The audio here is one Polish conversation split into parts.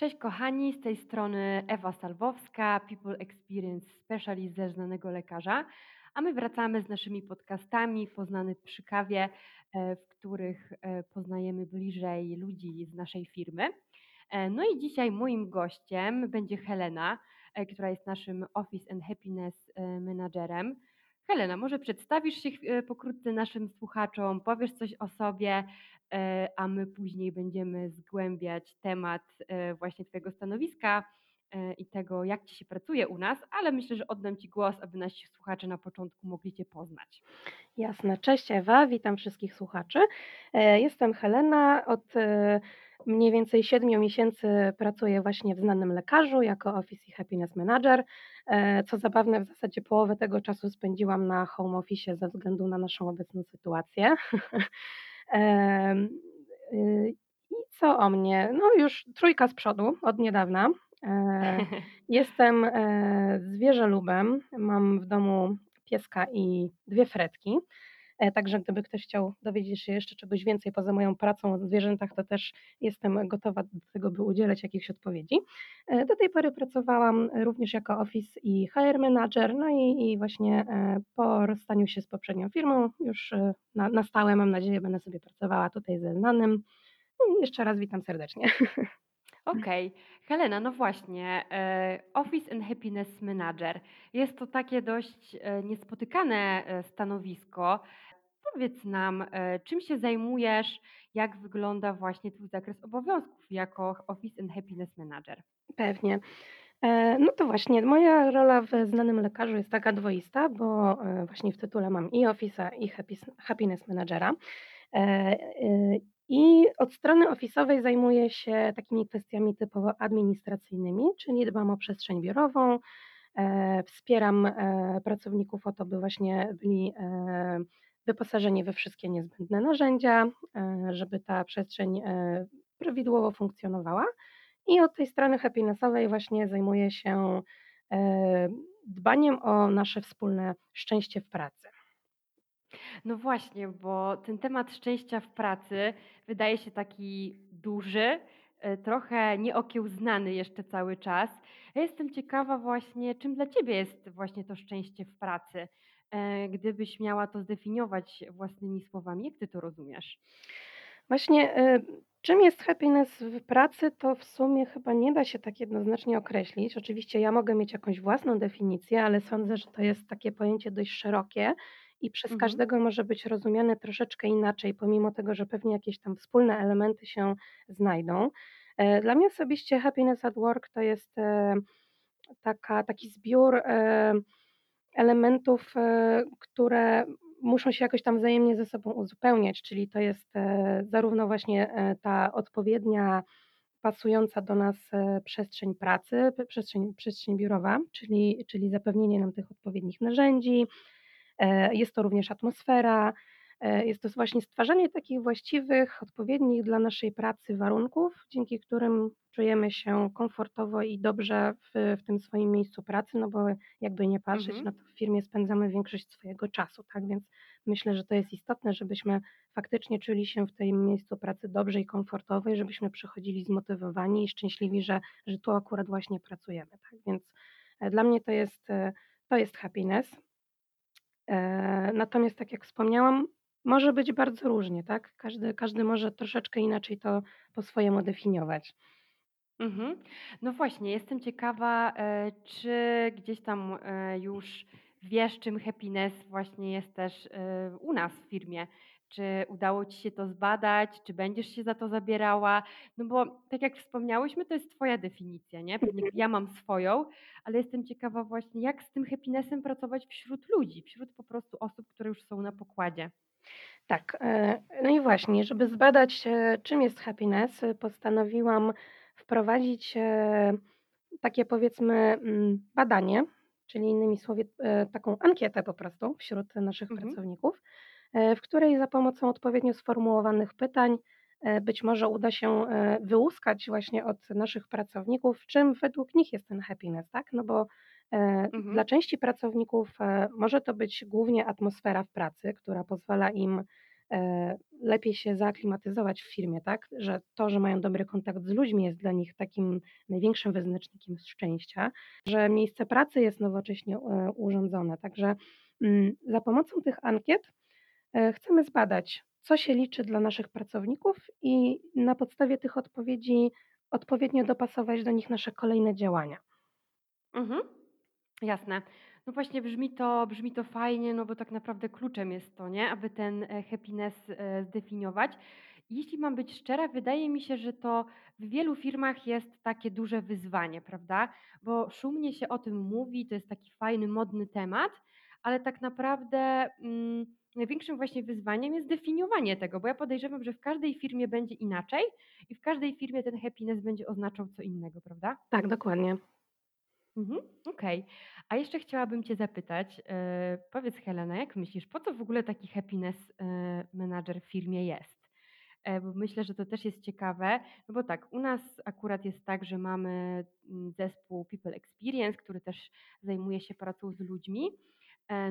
Cześć kochani, z tej strony Ewa Salwowska, People Experience Specialist ze znanego lekarza, a my wracamy z naszymi podcastami Poznany przy kawie, e, w których e, poznajemy bliżej ludzi z naszej firmy. E, No i dzisiaj moim gościem będzie Helena, która jest naszym Office and Happiness Managerem. Helena, może przedstawisz się pokrótce naszym słuchaczom, powiesz coś o sobie, a my później będziemy zgłębiać temat e, właśnie Twojego stanowiska e, i tego, jak Ci się pracuje u nas, ale myślę, że oddam Ci głos, aby nasi słuchacze na początku mogli Cię poznać. Jasne. Cześć Ewa, witam wszystkich słuchaczy. E, Jestem Helena. Od e, mniej więcej 7 miesięcy pracuję właśnie w znanym lekarzu jako Office i Happiness Manager. E, Co zabawne, w zasadzie połowę tego czasu spędziłam na home office ze względu na naszą obecną sytuację. Y, I co o mnie? No już trójka z przodu od niedawna. E, Jestem e, zwierzolubem. Mam w domu pieska i dwie fretki. E, Także gdyby ktoś chciał dowiedzieć się jeszcze czegoś więcej poza moją pracą o zwierzętach, to też jestem gotowa do tego, by udzielać jakichś odpowiedzi. E, Do tej pory pracowałam również jako Office i HR Manager, no i, i właśnie e, po rozstaniu się z poprzednią firmą już na, na stałe, mam nadzieję, będę sobie pracowała tutaj ze znanym. I jeszcze raz witam serdecznie. Okej. Helena, no właśnie, Office and Happiness Manager. Jest to takie dość e, niespotykane e, stanowisko. Powiedz nam, e, czym się zajmujesz, jak wygląda właśnie Twój zakres obowiązków jako Office and Happiness Manager? Pewnie. No to właśnie, moja rola w znanym lekarzu jest taka dwoista, bo właśnie w tytule mam i Office'a, i Happiness Managera. I od strony ofisowej zajmuję się takimi kwestiami typowo administracyjnymi, czyli dbam o przestrzeń biurową, e, wspieram e, pracowników o to, by właśnie byli e, wyposażeni we wszystkie niezbędne narzędzia, e, żeby ta przestrzeń e, prawidłowo funkcjonowała. I od tej strony happinесsowej właśnie zajmuję się e, dbaniem o nasze wspólne szczęście w pracy. No właśnie, bo ten temat szczęścia w pracy wydaje się taki duży, e, trochę nieokiełznany jeszcze cały czas. Ja jestem ciekawa właśnie, czym dla Ciebie jest właśnie to szczęście w pracy. E, Gdybyś miała to zdefiniować własnymi słowami, jak Ty to rozumiesz? Właśnie e, czym jest happiness w pracy, to w sumie chyba nie da się tak jednoznacznie określić. Oczywiście ja mogę mieć jakąś własną definicję, ale sądzę, że to jest takie pojęcie dość szerokie i przez Mhm. każdego może być rozumiane troszeczkę inaczej, pomimo tego, że pewnie jakieś tam wspólne elementy się znajdą. E, Dla mnie osobiście happiness at work to jest e, taka, taki zbiór e, elementów, które muszą się jakoś tam wzajemnie ze sobą uzupełniać, czyli to jest zarówno właśnie ta odpowiednia, pasująca do nas przestrzeń pracy, przestrzeń, przestrzeń biurowa, czyli, czyli zapewnienie nam tych odpowiednich narzędzi, Jest to również atmosfera, e, jest to właśnie stwarzanie takich właściwych, odpowiednich dla naszej pracy warunków, dzięki którym czujemy się komfortowo i dobrze w, w tym swoim miejscu pracy, no bo jakby nie patrzeć, Mhm. no to w firmie spędzamy większość swojego czasu, tak? Więc myślę, że to jest istotne, żebyśmy faktycznie czuli się w tym miejscu pracy dobrze i komfortowo i żebyśmy przychodzili zmotywowani i szczęśliwi, że, że tu akurat właśnie pracujemy, tak? Więc e, dla mnie to jest, e, to jest happiness. Eee, natomiast tak jak wspomniałam, może być bardzo różnie, tak? Każdy każdy może troszeczkę inaczej to po swojemu definiować. Mhm. No właśnie, jestem ciekawa, e, czy gdzieś tam e, już wiesz, czym happiness właśnie jest też e, u nas w firmie. Czy udało Ci się to zbadać, czy będziesz się za to zabierała? No bo tak jak wspomniałyśmy, to jest Twoja definicja, nie? Pewnie Mhm. ja mam swoją, ale jestem ciekawa właśnie, jak z tym happinessem pracować wśród ludzi, wśród po prostu osób, które już są na pokładzie. Tak, eee, no i właśnie, żeby zbadać, e, czym jest happiness, e, postanowiłam wprowadzić, e, takie powiedzmy, mm, badanie, czyli innymi słowy, e, taką ankietę po prostu wśród naszych Mhm. pracowników, e, w której za pomocą odpowiednio sformułowanych pytań, e, być może uda się, e, wyłuskać właśnie od naszych pracowników, czym według nich jest ten happiness, tak? No bo, e, dla Mhm. części pracowników, e, może to być głównie atmosfera w pracy, która pozwala im e, lepiej się zaaklimatyzować w firmie, tak? Że to, że mają dobry kontakt z ludźmi jest dla nich takim największym wyznacznikiem szczęścia, że miejsce pracy jest nowocześnie e, urządzone. Także mm, za pomocą tych ankiet e, chcemy zbadać, co się liczy dla naszych pracowników i na podstawie tych odpowiedzi odpowiednio dopasować do nich nasze kolejne działania. Mhm. Jasne. No właśnie brzmi to brzmi to fajnie, no bo tak naprawdę kluczem jest to, nie, aby ten, e, happiness, e, zdefiniować. Jeśli mam być szczera, wydaje mi się, że to w wielu firmach jest takie duże wyzwanie, prawda? Bo szumnie się o tym mówi, to jest taki fajny, modny temat, ale tak naprawdę, mm, największym właśnie wyzwaniem jest definiowanie tego, bo ja podejrzewam, że w każdej firmie będzie inaczej i w każdej firmie ten happiness będzie oznaczał co innego, prawda? Tak, dokładnie. Mhm, okej. A jeszcze chciałabym Cię zapytać, e, powiedz Helena, jak myślisz, po co w ogóle taki happiness, e, manager w firmie jest? E, bo myślę, że to też jest ciekawe, no bo tak, u nas akurat jest tak, że mamy, mm, zespół People Experience, który też zajmuje się pracą z ludźmi.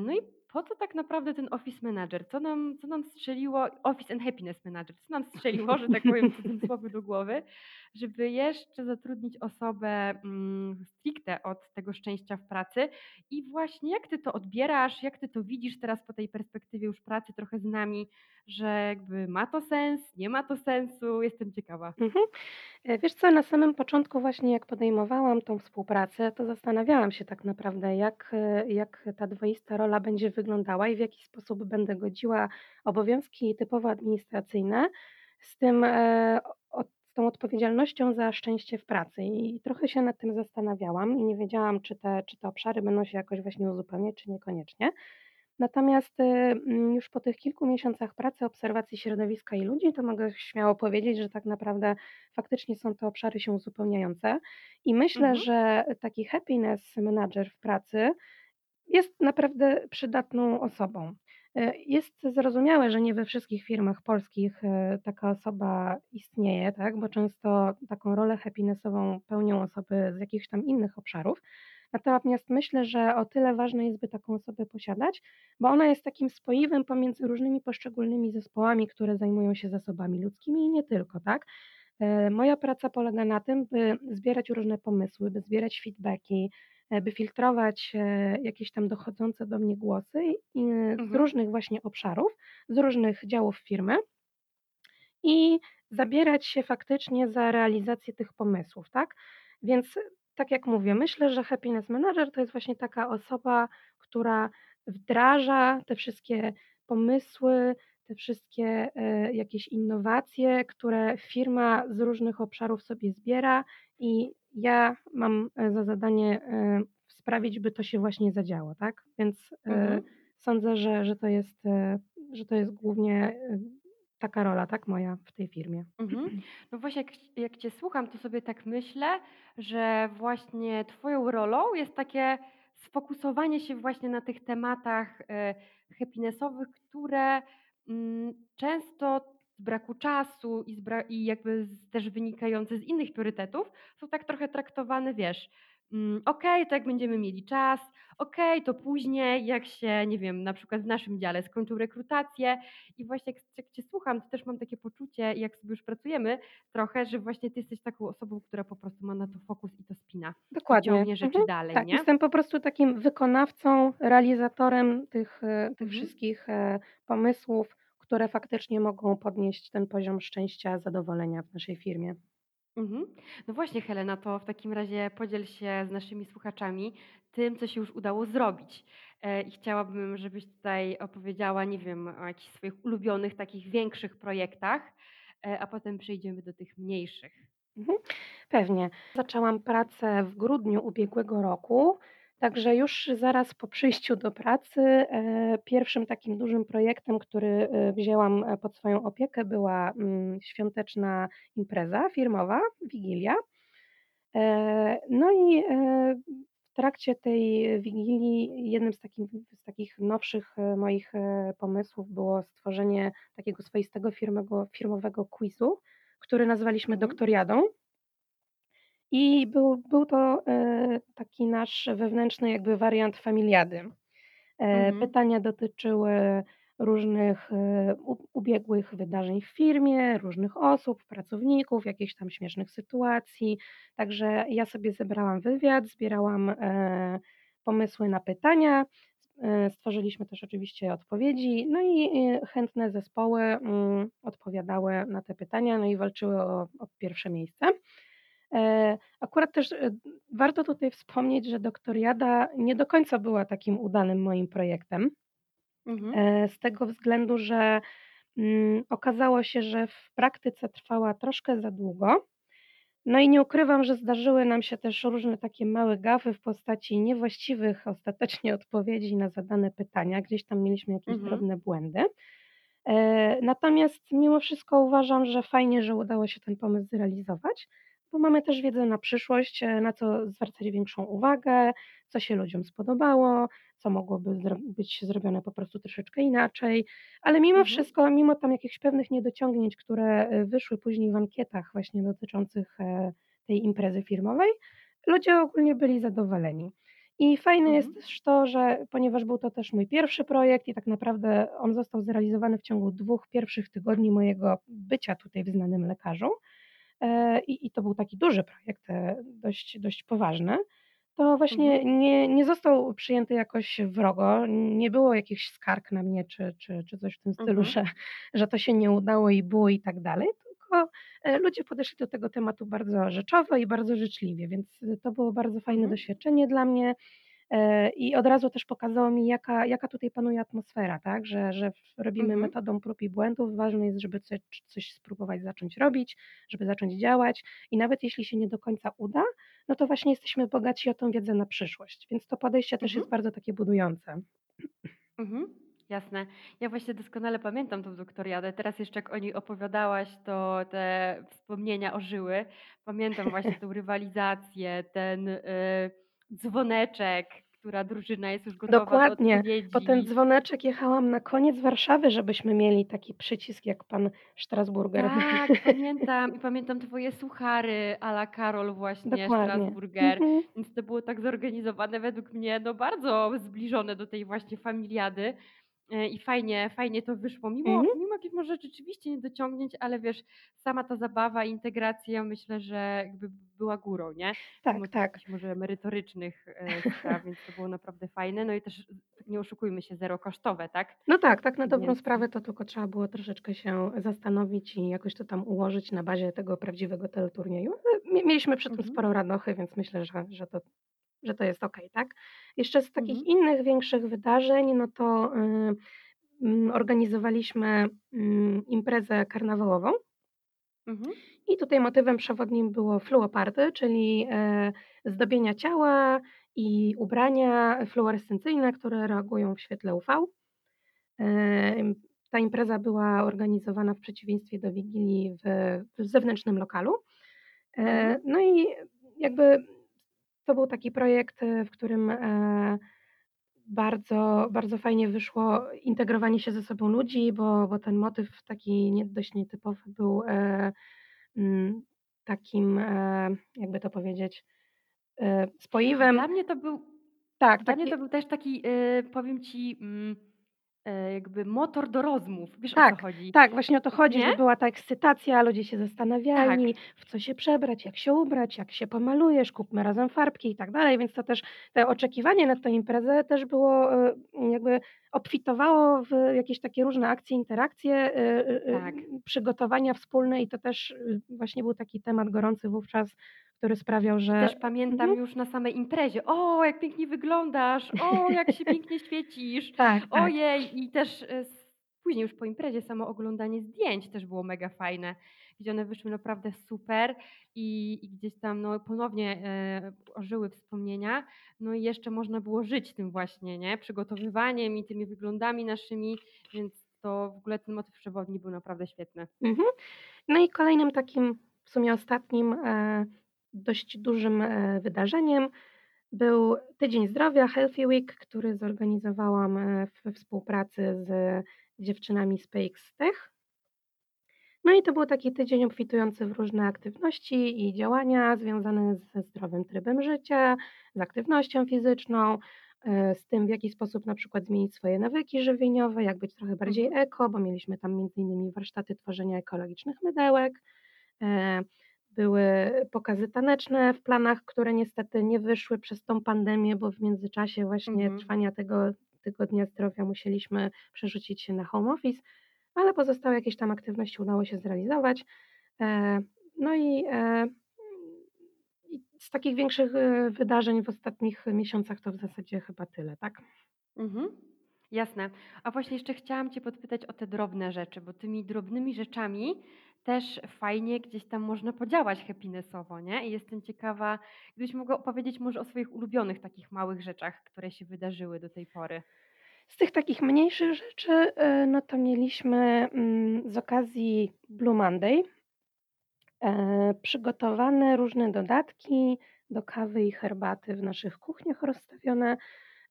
No i po co tak naprawdę ten Office Manager? Co nam co nam strzeliło Office and Happiness Manager, co nam strzeliło, że tak powiem cudzysłowie do głowy, żeby jeszcze zatrudnić osobę, mm, stricte od tego szczęścia w pracy i właśnie jak Ty to odbierasz, jak Ty to widzisz teraz po tej perspektywie już pracy trochę z nami, że jakby ma to sens, nie ma to sensu? Jestem ciekawa. Mhm. E, wiesz co, na samym początku właśnie jak podejmowałam tą współpracę, to zastanawiałam się tak naprawdę, jak, e, jak ta dwoista rola będzie wyglądała i w jaki sposób będę godziła obowiązki typowo administracyjne z tym, e, z tą odpowiedzialnością za szczęście w pracy. I trochę się nad tym zastanawiałam i nie wiedziałam, czy te, czy te obszary będą się jakoś właśnie uzupełniać, czy niekoniecznie. Natomiast, y, mm, już po tych kilku miesiącach pracy, obserwacji środowiska i ludzi, to mogę śmiało powiedzieć, że tak naprawdę faktycznie są to obszary się uzupełniające i myślę, Mhm, że taki happiness manager w pracy jest naprawdę przydatną osobą. Y, jest zrozumiałe, że nie we wszystkich firmach polskich, y, taka osoba istnieje, tak, bo często taką rolę happinessową pełnią osoby z jakichś tam innych obszarów. Natomiast myślę, że o tyle ważne jest, by taką osobę posiadać, bo ona jest takim spoiwem pomiędzy różnymi poszczególnymi zespołami, które zajmują się zasobami ludzkimi i nie tylko, tak. E, moja praca polega na tym, by zbierać różne pomysły, by zbierać feedbacki, e, by filtrować, e, jakieś tam dochodzące do mnie głosy i z mhm, różnych właśnie obszarów, z różnych działów firmy i zabierać się faktycznie za realizację tych pomysłów, tak? Więc tak jak mówię, myślę, że happiness manager to jest właśnie taka osoba, która wdraża te wszystkie pomysły, te wszystkie e, jakieś innowacje, które firma z różnych obszarów sobie zbiera i ja mam e, za zadanie e, sprawić, by to się właśnie zadziało, tak? Więc e, mhm. sądzę, że, że to jest, że to jest głównie Taka rola, tak, moja w tej firmie. Mhm. No właśnie jak jak Cię słucham, to sobie tak myślę, że właśnie Twoją rolą jest takie sfokusowanie się właśnie na tych tematach, happinessowych, które, mm, często z braku czasu i z bra i jakby z też wynikające z innych priorytetów są tak trochę traktowane, wiesz, mm, okej, to jak będziemy mieli czas, okej, to później, jak się, nie wiem, na przykład w naszym dziale skończą rekrutacje, i właśnie jak jak Cię słucham, to też mam takie poczucie, jak sobie już pracujemy trochę, że właśnie Ty jesteś taką osobą, która po prostu ma na to fokus i to spina Dokładnie. ciągnie rzeczy Mhm. dalej, Tak, nie? jestem po prostu takim wykonawcą, realizatorem tych, e, tych Mhm. wszystkich, e, pomysłów, które faktycznie mogą podnieść ten poziom szczęścia, zadowolenia w naszej firmie. Mhm. No właśnie Helena, to w takim razie podziel się z naszymi słuchaczami tym, co się już udało zrobić. E, I chciałabym, żebyś tutaj opowiedziała, nie wiem, o jakichś swoich ulubionych, takich większych projektach, e, a potem przejdziemy do tych mniejszych. Mhm. Pewnie. Zaczęłam pracę w grudniu ubiegłego roku, także już zaraz po przyjściu do pracy, e, pierwszym takim dużym projektem, który, e, wzięłam, e, pod swoją opiekę była, mm, świąteczna impreza firmowa, wigilia. No i, w trakcie tej wigilii jednym z takich z takich nowszych, moich, pomysłów było stworzenie takiego swoistego firmego firmowego quizu, który nazwaliśmy Mhm. doktoriadą. I był był to, e, taki nasz wewnętrzny jakby wariant familiady. E, Mhm. pytania dotyczyły różnych, e, ubiegłych wydarzeń w firmie, różnych osób, pracowników, jakichś tam śmiesznych sytuacji. Także ja sobie zebrałam wywiad, zbierałam, e, pomysły na pytania, e, stworzyliśmy też oczywiście odpowiedzi, no i, e, chętne zespoły, mm, odpowiadały na te pytania, no i walczyły o o pierwsze miejsce. E, akurat też, e, warto tutaj wspomnieć, że doktoriada nie do końca była takim udanym moim projektem. Mhm. E, z tego względu, że, mm, okazało się, że w praktyce trwała troszkę za długo. No i nie ukrywam, że zdarzyły nam się też różne takie małe gafy w postaci niewłaściwych ostatecznie odpowiedzi na zadane pytania. Gdzieś tam mieliśmy jakieś Mhm. drobne błędy. Natomiast mimo wszystko uważam, że fajnie, że udało się ten pomysł zrealizować, bo mamy też wiedzę na przyszłość, e, na co zwracać większą uwagę, co się ludziom spodobało, co mogłoby być zrobione po prostu troszeczkę inaczej. Ale mimo Mhm. wszystko, mimo tam jakichś pewnych niedociągnięć, które, e, wyszły później w ankietach właśnie dotyczących, e, tej imprezy firmowej, ludzie ogólnie byli zadowoleni. I fajne jest Mhm. też to, że ponieważ był to też mój pierwszy projekt i tak naprawdę on został zrealizowany w ciągu 2 pierwszych tygodni mojego bycia tutaj w znanym lekarzu, i i to był taki duży projekt, e, dość dość poważny, to Mhm. właśnie nie nie został przyjęty jakoś wrogo, nie było jakichś skarg na mnie czy czy czy coś w tym stylu, Mhm. że że to się nie udało i bu i tak dalej, tylko, e, ludzie podeszli do tego tematu bardzo rzeczowo i bardzo życzliwie, więc to było bardzo fajne Mhm. doświadczenie dla mnie. E, i od razu też pokazało mi, jaka jaka tutaj panuje atmosfera, tak, że że robimy Mhm. metodą prób i błędów. Ważne jest, żeby coś coś spróbować zacząć robić, żeby zacząć działać i nawet jeśli się nie do końca uda, no to właśnie jesteśmy bogatsi o tą wiedzę na przyszłość, więc to podejście też Mhm. jest bardzo takie budujące. Mhm. Jasne. Ja właśnie doskonale pamiętam tą doktoriadę. Teraz jeszcze jak o niej opowiadałaś, to te wspomnienia ożyły. Pamiętam właśnie tą rywalizację, ten, y, dzwoneczek, która drużyna jest już gotowa do Dokładnie. Po ten odpowiedzi. dzwoneczek jechałam na koniec Warszawy, żebyśmy mieli taki przycisk jak pan Strasburger. Tak, pamiętam i pamiętam twoje suchary à la Karol właśnie Dokładnie. Strasburger, Mhm. więc to było tak zorganizowane według mnie, no bardzo zbliżone do tej właśnie familiady. E, I fajnie fajnie to wyszło, mimo Mhm. mimo jakichś może rzeczywiście niedociągnięć, ale wiesz, sama ta zabawa i integracja myślę, że jakby była górą, nie? Tak, Mimo tak. jakichś może merytorycznych, e, spraw, więc to było naprawdę fajne. No i też nie oszukujmy się, zero kosztowe, tak? No tak, tak na dobrą Więc sprawę to tylko trzeba było troszeczkę się zastanowić i jakoś to tam ułożyć na bazie tego prawdziwego teleturnieju. Mieliśmy przy tym mhm, sporo radochy, więc myślę, że że to że to jest okej, tak. Jeszcze z takich mhm, innych większych wydarzeń, no to, y, mm, organizowaliśmy, mm, imprezę karnawałową mhm, i tutaj motywem przewodnim było fluoparty, czyli, e, zdobienia ciała i ubrania fluorescencyjne, które reagują w świetle UV. Em, ta impreza była organizowana w przeciwieństwie do Wigilii w w zewnętrznym lokalu. mhm. E, no i jakby to był taki projekt, e, w którym, e, bardzo bardzo fajnie wyszło integrowanie się ze sobą ludzi, bo bo ten motyw taki nie dość nietypowy był, e, mm, takim, e, jakby to powiedzieć, spoiwem Dla mnie to był tak, dla mnie taki to był też taki, y, powiem ci, mm, jakby motor do rozmów. Wiesz, o co Tak, chodzi, tak, właśnie o to chodzi, nie? że była ta ekscytacja, ludzie się Tak, zastanawiali, w co się przebrać, jak się ubrać, jak się pomalujesz, kupmy razem farbki i tak dalej, więc to też te oczekiwanie na tę imprezę też było, y, jakby obfitowało w jakieś takie różne akcje, interakcje, y, tak. przygotowania wspólne i to też, właśnie był taki temat gorący wówczas, który sprawiał, że też pamiętam mhm, już na samej imprezie: „O, jak pięknie wyglądasz! O, jak się pięknie świecisz! tak, tak. Ojej!” I też, e, później już po imprezie samo oglądanie zdjęć też było mega fajne, gdzie one wyszły naprawdę super i i gdzieś tam, no, ponownie, e, ożyły wspomnienia. No i jeszcze można było żyć tym właśnie, nie, przygotowywaniem i tymi wyglądami naszymi, więc to w ogóle ten motyw przewodni był naprawdę świetny. Mhm. No i kolejnym takim, w sumie ostatnim, e, dość dużym, e, wydarzeniem był Tydzień Zdrowia, Healthy Week, który zorganizowałam, e, we współpracy z dziewczynami z PX Tech. No i to był taki tydzień obfitujący w różne aktywności i działania związane ze zdrowym trybem życia, z aktywnością fizyczną. e, z tym, w jaki sposób na przykład zmienić swoje nawyki żywieniowe, jak być trochę bardziej Mhm. eko, bo mieliśmy tam między innymi warsztaty tworzenia ekologicznych mydełek. Były pokazy taneczne w planach, które niestety nie wyszły przez tą pandemię, bo w międzyczasie właśnie Mhm. trwania tego Tygodnia Zdrowia musieliśmy przerzucić się na home office, ale pozostałe jakieś tam aktywności udało się zrealizować. E, no i, e, i z takich większych, e, wydarzeń w ostatnich miesiącach to w zasadzie chyba tyle, tak? Mhm. Jasne. A właśnie jeszcze chciałam Cię podpytać o te drobne rzeczy, bo tymi drobnymi rzeczami też fajnie gdzieś tam można podziałać happinessowo, nie? I jestem ciekawa, gdybyś mogła opowiedzieć może o swoich ulubionych takich małych rzeczach, które się wydarzyły do tej pory. Z tych takich mniejszych rzeczy, e, no to mieliśmy, mm, z okazji Blue Monday, e, przygotowane różne dodatki do kawy i herbaty w naszych kuchniach rozstawione.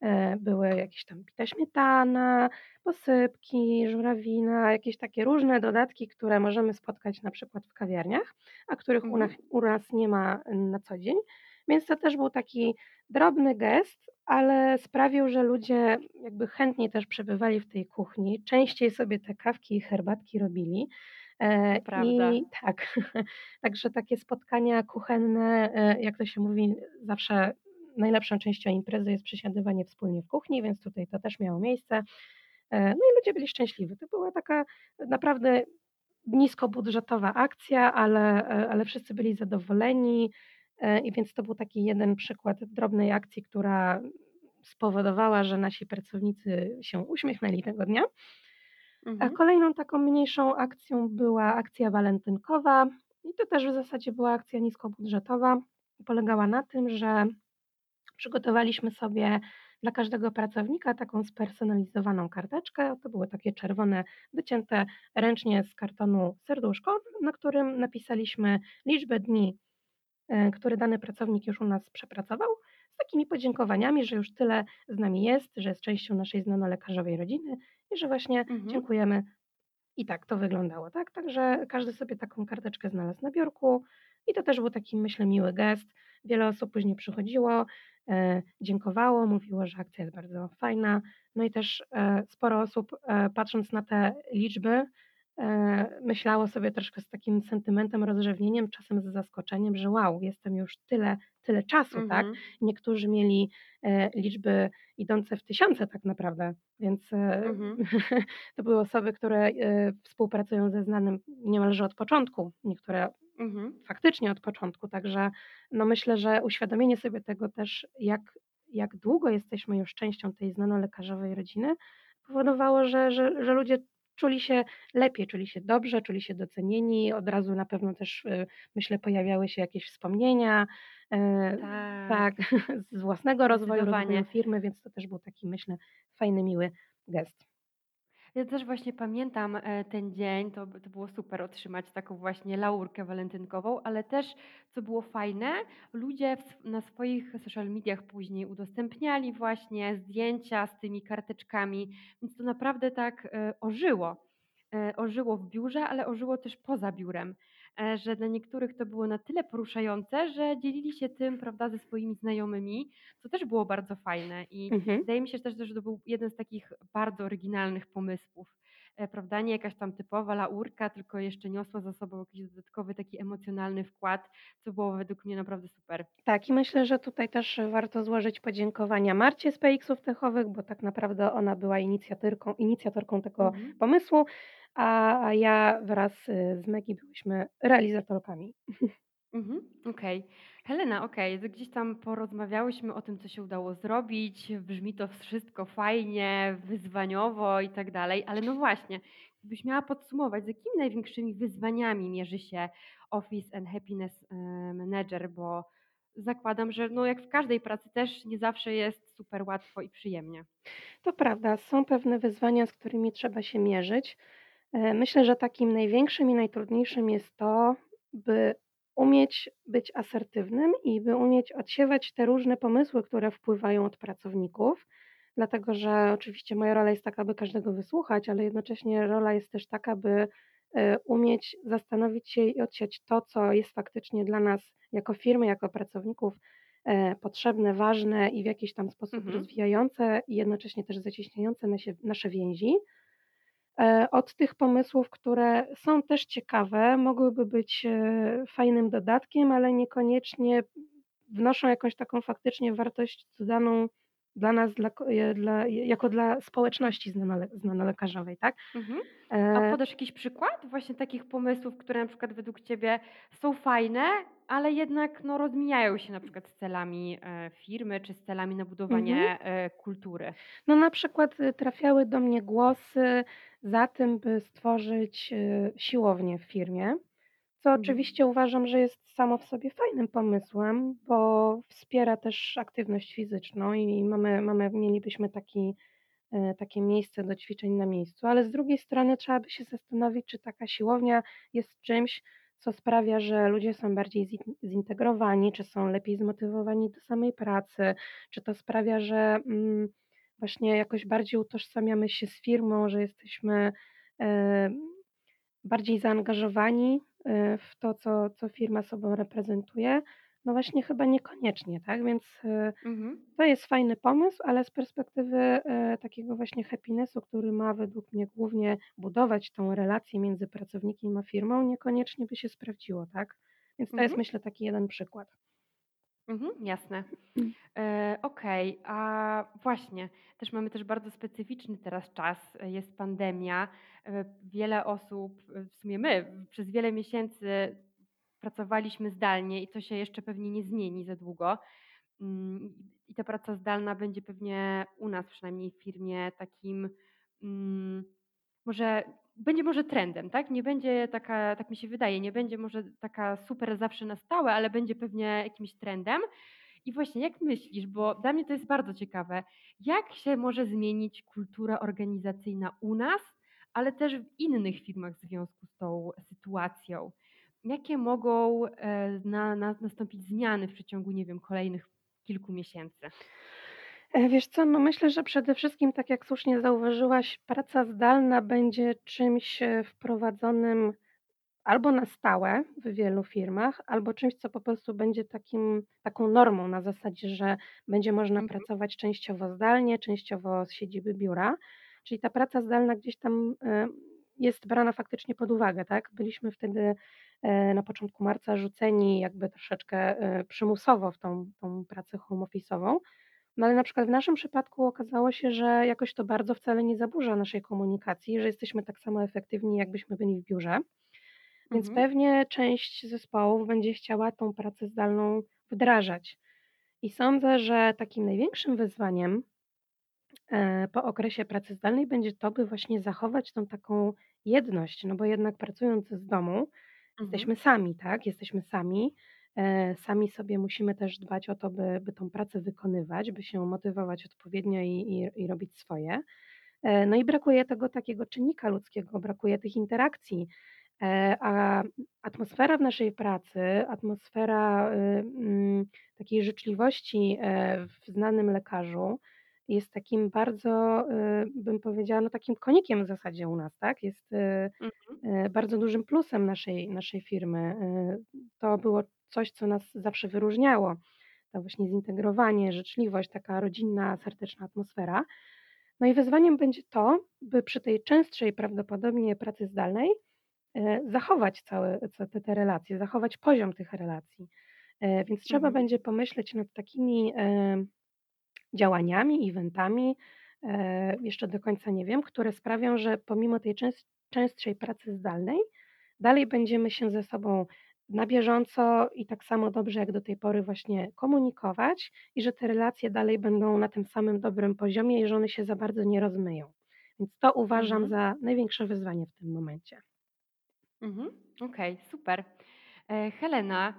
E, były jakieś tam bita śmietana, posypki, żurawina, jakieś takie różne dodatki, które możemy spotkać na przykład w kawiarniach, a których u nas, Mhm. u nas nie ma na co dzień. Więc to też był taki drobny gest, ale sprawił, że ludzie jakby chętniej też przebywali w tej kuchni, częściej sobie te kawki i herbatki robili. E, prawda. I tak, także takie spotkania kuchenne, e, jak to się mówi, zawsze najlepszą częścią imprezy jest przesiadywanie wspólnie w kuchni, więc tutaj to też miało miejsce. E, No i ludzie byli szczęśliwi. To była taka naprawdę niskobudżetowa akcja, ale, e, ale wszyscy byli zadowoleni. e, I więc to był taki jeden przykład drobnej akcji, która spowodowała, że nasi pracownicy się uśmiechnęli tego dnia. A Mhm. kolejną taką mniejszą akcją była akcja walentynkowa. I to też w zasadzie była akcja niskobudżetowa. Polegała na tym, że Przygotowaliśmy sobie dla każdego pracownika taką spersonalizowaną karteczkę. To były takie czerwone, wycięte ręcznie z kartonu serduszko, na którym napisaliśmy liczbę dni, e, które dany pracownik już u nas przepracował, z takimi podziękowaniami, że już tyle z nami jest, że jest częścią naszej znano-lekarzowej rodziny i że właśnie Mhm. dziękujemy i tak to wyglądało, tak? Także każdy sobie taką karteczkę znalazł na biurku i to też był taki, myślę, miły gest. Wiele osób później przychodziło, e, dziękowało, mówiło, że akcja jest bardzo fajna. No i też e, sporo osób, e, patrząc na te liczby, myślało sobie troszkę z takim sentymentem, rozrzewnieniem, czasem z zaskoczeniem, że wow, jestem już tyle, tyle czasu, tak? Mhm. Niektórzy mieli liczby idące w tysiące tak naprawdę, więc Mhm. to były osoby, które współpracują ze znanym niemalże od początku, niektóre Mhm. faktycznie od początku, także no myślę, że uświadomienie sobie tego też, jak, jak długo jesteśmy już częścią tej znano-lekarzowej rodziny, powodowało, że, że, że ludzie czuli się lepiej, czuli się dobrze, czuli się docenieni, od razu na pewno też e, myślę pojawiały się jakieś wspomnienia, e, Tak, tak, z własnego rozwoju, firmy, więc to też był taki myślę fajny, miły gest. Ja też właśnie pamiętam, e, ten dzień, to to było super otrzymać taką właśnie laurkę walentynkową, ale też, co było fajne, ludzie w na swoich social mediach później udostępniali właśnie zdjęcia z tymi karteczkami, więc to naprawdę tak, e, ożyło. E, ożyło w biurze, ale ożyło też poza biurem, e, że dla niektórych to było na tyle poruszające, że dzielili się tym, prawda, ze swoimi znajomymi, co też było bardzo fajne i Mhm. Wydaje mi się też, że to był jeden z takich bardzo oryginalnych pomysłów, prawda, nie jakaś tam typowa laurka, tylko jeszcze niosła za sobą jakiś dodatkowy taki emocjonalny wkład, co było według mnie naprawdę super. Tak, i myślę, że tutaj też warto złożyć podziękowania Marcie z PX-ów Techowych, bo tak naprawdę ona była inicjatyrką inicjatorką tego Mhm. pomysłu, a a ja wraz, y, z Megi byłyśmy realizatorkami. Mhm, okej. Helena, okej, gdzieś tam porozmawiałyśmy o tym, co się udało zrobić. Brzmi to wszystko fajnie, wyzwaniowo i tak dalej, ale no właśnie, gdybyś miała podsumować, z jakimi największymi wyzwaniami mierzy się Office and Happiness e, Manager, bo zakładam, że no jak w każdej pracy też nie zawsze jest super łatwo i przyjemnie. To prawda, są pewne wyzwania, z którymi trzeba się mierzyć. E, myślę, że takim największym i najtrudniejszym jest to, by umieć być asertywnym i by umieć odsiewać te różne pomysły, które wpływają od pracowników. Dlatego, że oczywiście moja rola jest taka, by każdego wysłuchać, ale jednocześnie rola jest też taka, by e, umieć zastanowić się i odsiać to, co jest faktycznie dla nas jako firmy, jako pracowników e, potrzebne, ważne i w jakiś tam sposób Mhm. rozwijające i jednocześnie też zacieśniające nasie nasze więzi. E, od tych pomysłów, które są też ciekawe, mogłyby być, e, fajnym dodatkiem, ale niekoniecznie wnoszą jakąś taką faktycznie wartość dodaną dla nas, dla dla jako dla społeczności znanole znanolekarzowej, tak? Mhm. A E podasz jakiś przykład właśnie takich pomysłów, które na przykład według Ciebie są fajne, ale jednak, no, rozmijają się na przykład z celami, e, firmy czy z celami na Mhm. budowanie, e, kultury? No, na przykład, y, trafiały do mnie głosy za tym, by stworzyć, y, siłownię w firmie, co Mhm. oczywiście uważam, że jest samo w sobie fajnym pomysłem, bo wspiera też aktywność fizyczną i mamy mamy mielibyśmy taki e, takie miejsce do ćwiczeń na miejscu, ale z drugiej strony trzeba by się zastanowić, czy taka siłownia jest czymś, co sprawia, że ludzie są bardziej zi zintegrowani, czy są lepiej zmotywowani do samej pracy, czy to sprawia, że, mm, właśnie jakoś bardziej utożsamiamy się z firmą, że jesteśmy, e, bardziej zaangażowani, w to, co co firma sobą reprezentuje. No właśnie chyba niekoniecznie, tak? Więc, e, Mhm. to jest fajny pomysł, ale z perspektywy, e, takiego właśnie happinessu, który ma według mnie głównie budować tą relację między pracownikiem a firmą, niekoniecznie by się sprawdziło, tak? Więc to jest Mhm. myślę taki jeden przykład. Mhm, jasne. E, okej, a właśnie, też mamy też bardzo specyficzny teraz czas, e, jest pandemia. E, wiele osób, e, w sumie my, przez wiele miesięcy pracowaliśmy zdalnie i to się jeszcze pewnie nie zmieni za długo. Mm, i ta praca zdalna będzie pewnie u nas przynajmniej w firmie takim, mm, może będzie może trendem, tak? Nie będzie taka, tak mi się wydaje, nie będzie może taka super zawsze na stałe, ale będzie pewnie jakimś trendem. I właśnie jak myślisz, bo dla mnie to jest bardzo ciekawe, jak się może zmienić kultura organizacyjna u nas, ale też w innych firmach w związku z tą sytuacją? Jakie mogą, e, na na nastąpić zmiany w przeciągu, nie wiem, kolejnych kilku miesięcy? E, wiesz co, no myślę, że przede wszystkim, tak jak słusznie zauważyłaś, praca zdalna będzie czymś, e, wprowadzonym albo na stałe w wielu firmach, albo czymś, co po prostu będzie takim taką normą na zasadzie, że będzie można Mhm, pracować częściowo zdalnie, częściowo z siedziby biura. Czyli ta praca zdalna gdzieś tam, e, jest brana faktycznie pod uwagę, tak? Byliśmy wtedy, e, na początku marca rzuceni jakby troszeczkę, e, przymusowo w tą tą pracę home office'ową. No, ale na przykład w naszym przypadku okazało się, że jakoś to bardzo wcale nie zaburza naszej komunikacji, że jesteśmy tak samo efektywni, jakbyśmy byli w biurze. Więc mhm, pewnie część zespołów będzie chciała tą pracę zdalną wdrażać. I sądzę, że takim największym wyzwaniem, e, po okresie pracy zdalnej będzie to, by właśnie zachować tą taką jedność, no bo jednak pracując z domu mhm, jesteśmy sami, tak? Jesteśmy sami. E, sami sobie musimy też dbać o to, by by tą pracę wykonywać, by się motywować odpowiednio i i i robić swoje. E, no i brakuje tego takiego czynnika ludzkiego, brakuje tych interakcji. E, a atmosfera w naszej pracy, atmosfera, y, mm, takiej życzliwości, w znanym lekarzu jest takim bardzo, y, bym powiedziała, no takim konikiem w zasadzie u nas, tak? Jest, y, mhm, bardzo dużym plusem naszej naszej firmy. To było coś, co nas zawsze wyróżniało. To właśnie zintegrowanie, życzliwość, taka rodzinna, serdeczna atmosfera. No i wyzwaniem będzie to, by przy tej częstszej prawdopodobnie pracy zdalnej, e, zachować całe ca te te relacje, zachować poziom tych relacji. E, więc trzeba mhm, będzie pomyśleć nad takimi, działaniami, eventami, e, jeszcze do końca nie wiem, które sprawią, że pomimo tej częst częstszej pracy zdalnej, dalej będziemy się ze sobą na bieżąco i tak samo dobrze jak do tej pory właśnie komunikować i że te relacje dalej będą na tym samym dobrym poziomie i że one się za bardzo nie rozmyją. Więc to uważam mhm, za największe wyzwanie w tym momencie. mhm. Okej, super. E, Helena,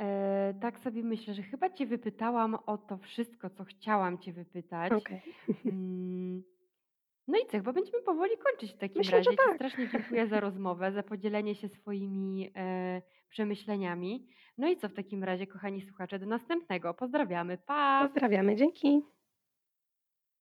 e, tak sobie myślę, że chyba Cię wypytałam o to wszystko, co chciałam Cię wypytać. Okej. Mm, no i co, chyba będziemy powoli kończyć w takim Myślę, że razie. Ci tak. strasznie dziękuję za rozmowę, za podzielenie się swoimi e, przemyśleniami. No i co w takim razie, kochani słuchacze, do następnego. Pozdrawiamy. Pa! Pozdrawiamy, dzięki.